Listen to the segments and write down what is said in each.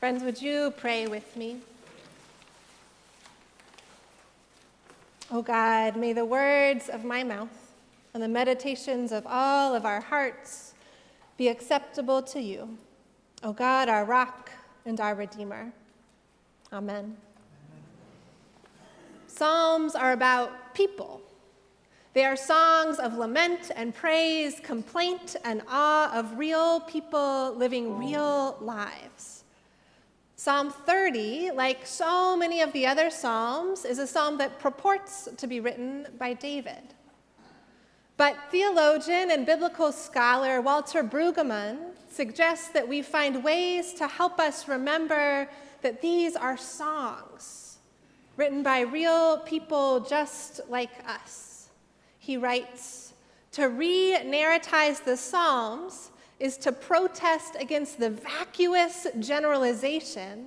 Friends, would you pray with me? Oh God, may the words of my mouth and the meditations of all of our hearts be acceptable to you, O God, our rock and our redeemer. Amen. Psalms are about people. They are songs of lament and praise, complaint and awe of real people living real lives. Psalm 30, like so many of the other Psalms, is a psalm that purports to be written by David. But theologian and biblical scholar Walter Brueggemann suggests that we find ways to help us remember that these are songs written by real people just like us. He writes, to re narratize the Psalms is to protest against the vacuous generalization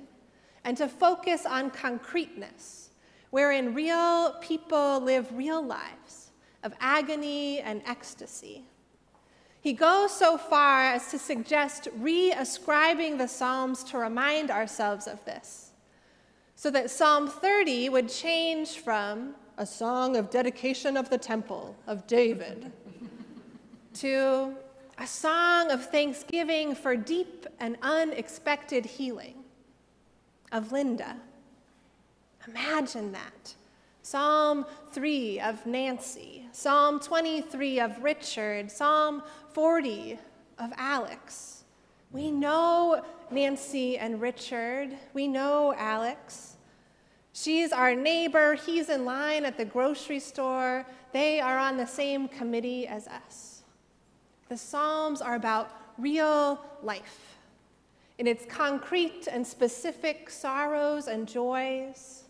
and to focus on concreteness, wherein real people live real lives of agony and ecstasy. He goes so far as to suggest reascribing the Psalms to remind ourselves of this, so that Psalm 30 would change from a song of dedication of the temple of David to a song of thanksgiving for deep and unexpected healing of Linda. Imagine that. Psalm 3 of Nancy, Psalm 23 of Richard, Psalm 40 of Alex. We know Nancy and Richard. We know Alex. She's our neighbor. He's in line at the grocery store. They are on the same committee as us. The Psalms are about real life in its concrete and specific sorrows and joys,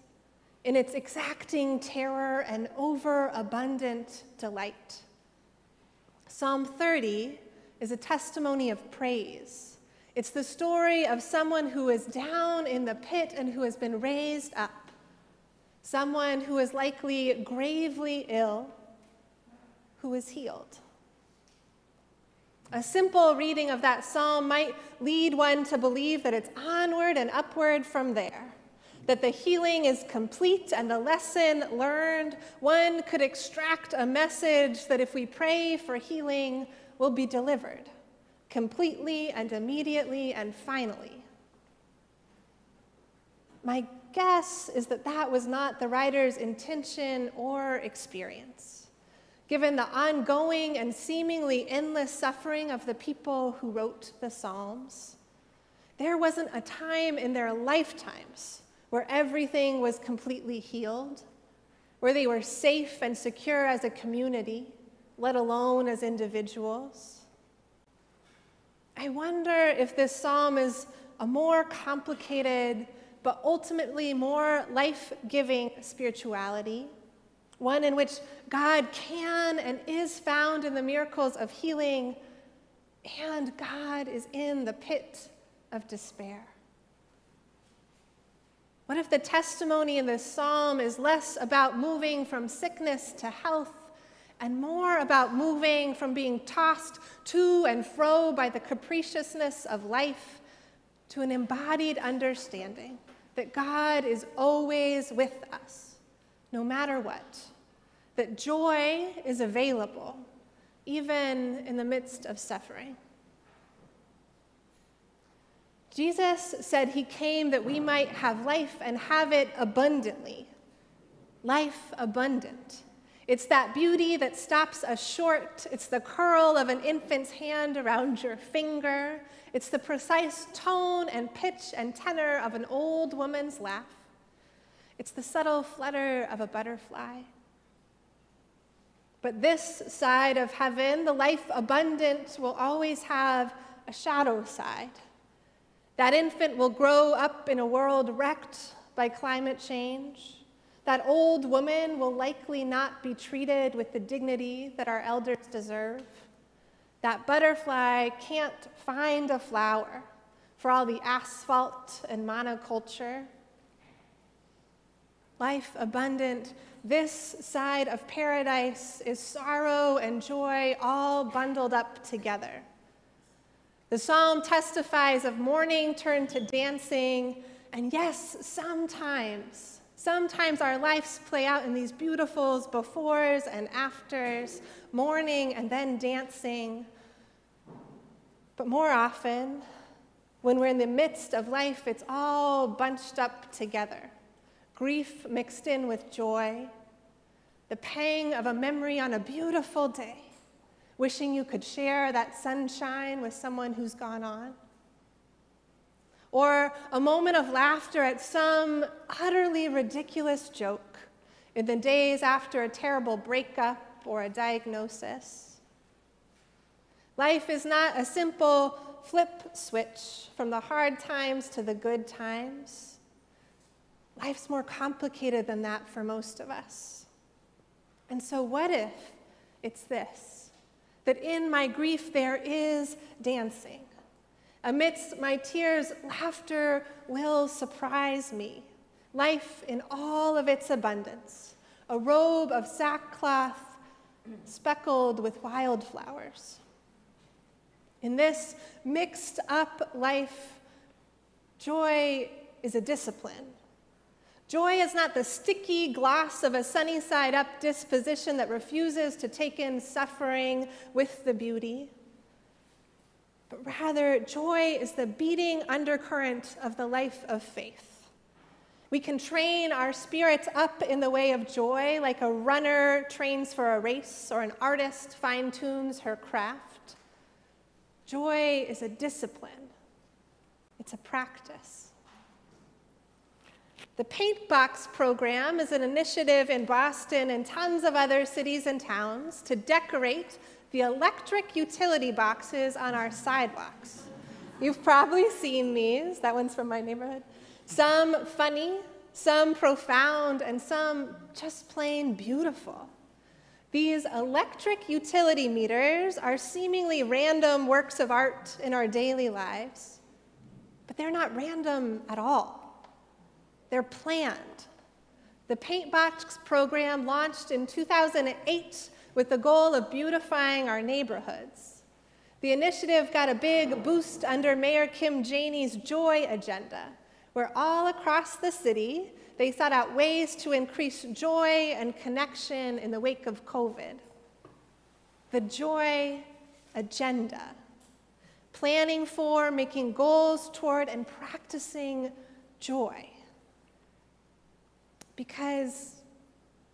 in its exacting terror and overabundant delight. Psalm 30 is a testimony of praise. It's the story of someone who is down in the pit and who has been raised up, someone who is likely gravely ill, who is healed. A simple reading of that psalm might lead one to believe that it's onward and upward from there, that the healing is complete and the lesson learned. One could extract a message that if we pray for healing, will be delivered completely and immediately and finally. My guess is that that was not the writer's intention or experience given the ongoing and seemingly endless suffering of the people who wrote the Psalms. There wasn't a time in their lifetimes where everything was completely healed, where they were safe and secure as a community, let alone as individuals. I wonder if this psalm is a more complicated, but ultimately more life giving spirituality one in which God can and is found in the miracles of healing, and God is in the pit of despair. What if the testimony in this psalm is less about moving from sickness to health and more about moving from being tossed to and fro by the capriciousness of life to an embodied understanding that God is always with us? no matter what, that joy is available even in the midst of suffering. Jesus said he came that we might have life and have it abundantly. Life abundant. It's that beauty that stops us short. It's the curl of an infant's hand around your finger. It's the precise tone and pitch and tenor of an old woman's laugh. It's the subtle flutter of a butterfly. But this side of heaven, the life abundant, will always have a shadow side. That infant will grow up in a world wrecked by climate change. That old woman will likely not be treated with the dignity that our elders deserve. That butterfly can't find a flower for all the asphalt and monoculture life abundant. This side of paradise is sorrow and joy all bundled up together. The psalm testifies of mourning turned to dancing, and yes, sometimes, sometimes our lives play out in these beautiful befores and afters, mourning and then dancing. But more often, when we're in the midst of life, it's all bunched up together grief mixed in with joy, the pang of a memory on a beautiful day, wishing you could share that sunshine with someone who's gone on. Or a moment of laughter at some utterly ridiculous joke in the days after a terrible breakup or a diagnosis. Life is not a simple flip switch from the hard times to the good times. Life's more complicated than that for most of us. And so, what if it's this that in my grief there is dancing? Amidst my tears, laughter will surprise me. Life in all of its abundance, a robe of sackcloth speckled with wildflowers. In this mixed up life, joy is a discipline. Joy is not the sticky gloss of a sunny side up disposition that refuses to take in suffering with the beauty, but rather, joy is the beating undercurrent of the life of faith. We can train our spirits up in the way of joy like a runner trains for a race or an artist fine tunes her craft. Joy is a discipline, it's a practice. The Paint Box program is an initiative in Boston and tons of other cities and towns to decorate the electric utility boxes on our sidewalks. You've probably seen these. That one's from my neighborhood. Some funny, some profound, and some just plain beautiful. These electric utility meters are seemingly random works of art in our daily lives, but they're not random at all. They're planned. The Paintbox program launched in 2008 with the goal of beautifying our neighborhoods. The initiative got a big boost under Mayor Kim Janey's Joy Agenda, where all across the city, they sought out ways to increase joy and connection in the wake of COVID. The joy agenda, planning for, making goals toward, and practicing joy. Because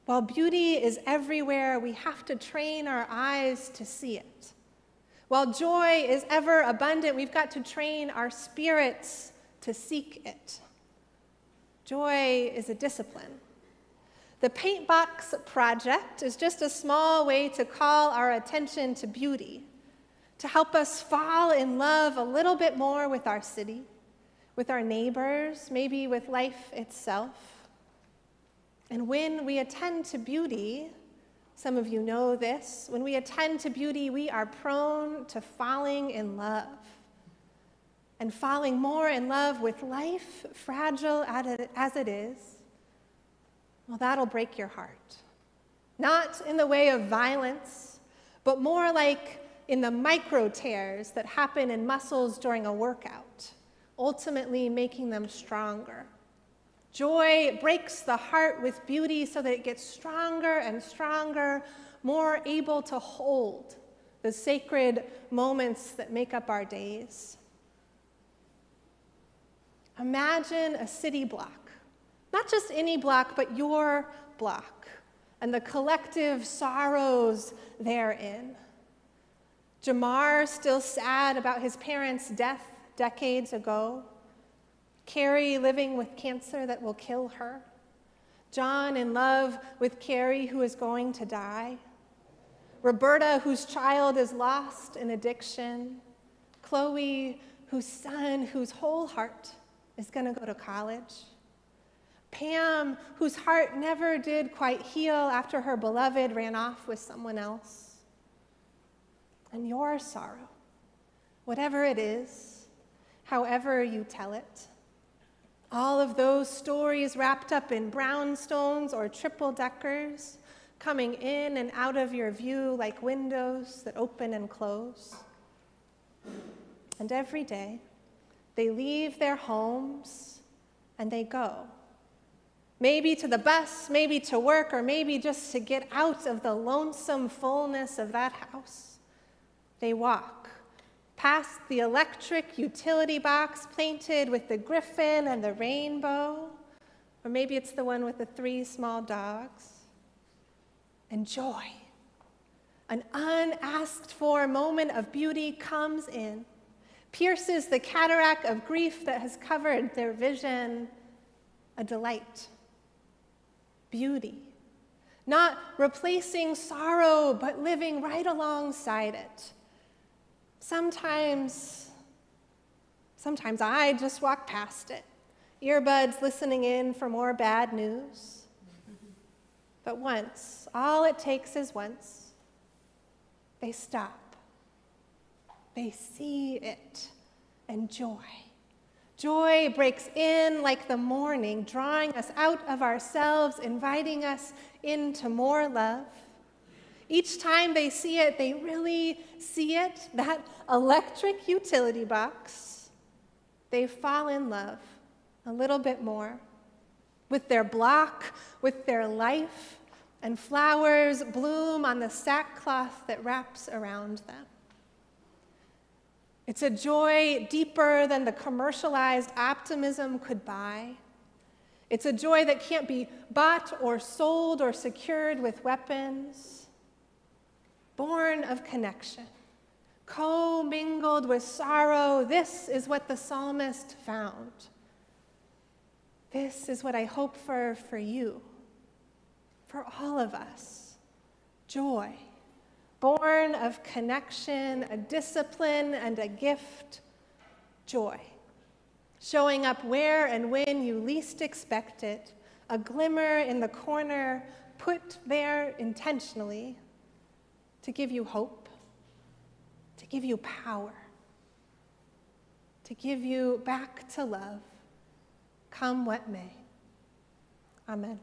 while beauty is everywhere, we have to train our eyes to see it. While joy is ever abundant, we've got to train our spirits to seek it. Joy is a discipline. The Paintbox Project is just a small way to call our attention to beauty, to help us fall in love a little bit more with our city, with our neighbors, maybe with life itself. And when we attend to beauty, some of you know this, when we attend to beauty, we are prone to falling in love and falling more in love with life, fragile as it is, well, that'll break your heart. Not in the way of violence, but more like in the micro tears that happen in muscles during a workout, ultimately making them stronger. Joy breaks the heart with beauty so that it gets stronger and stronger, more able to hold the sacred moments that make up our days. Imagine a city block, not just any block, but your block, and the collective sorrows therein. Jamar, still sad about his parents' death decades ago. Carrie living with cancer that will kill her. John in love with Carrie, who is going to die. Roberta, whose child is lost in addiction. Chloe, whose son, whose whole heart is going to go to college. Pam, whose heart never did quite heal after her beloved ran off with someone else. And your sorrow, whatever it is, however you tell it, all of those stories wrapped up in brownstones or triple deckers, coming in and out of your view like windows that open and close. and every day, they leave their homes and they go. Maybe to the bus, maybe to work, or maybe just to get out of the lonesome fullness of that house. They walk past the electric utility box painted with the griffin and the rainbow, or maybe it's the one with the three small dogs. And joy, an unasked for moment of beauty comes in, pierces the cataract of grief that has covered their vision, a delight, beauty. Not replacing sorrow, but living right alongside it Sometimes, sometimes I just walk past it, earbuds listening in for more bad news. But once, all it takes is once, they stop. They see it, and joy. Joy breaks in like the morning, drawing us out of ourselves, inviting us into more love. Each time they see it, they really see it, that electric utility box. They fall in love a little bit more with their block, with their life, and flowers bloom on the sackcloth that wraps around them. It's a joy deeper than the commercialized optimism could buy. It's a joy that can't be bought or sold or secured with weapons born of connection, co-mingled with sorrow. This is what the psalmist found. This is what I hope for for you, for all of us. Joy, born of connection, a discipline, and a gift. Joy, showing up where and when you least expect it, a glimmer in the corner put there intentionally to give you hope, to give you power, to give you back to love, come what may. Amen.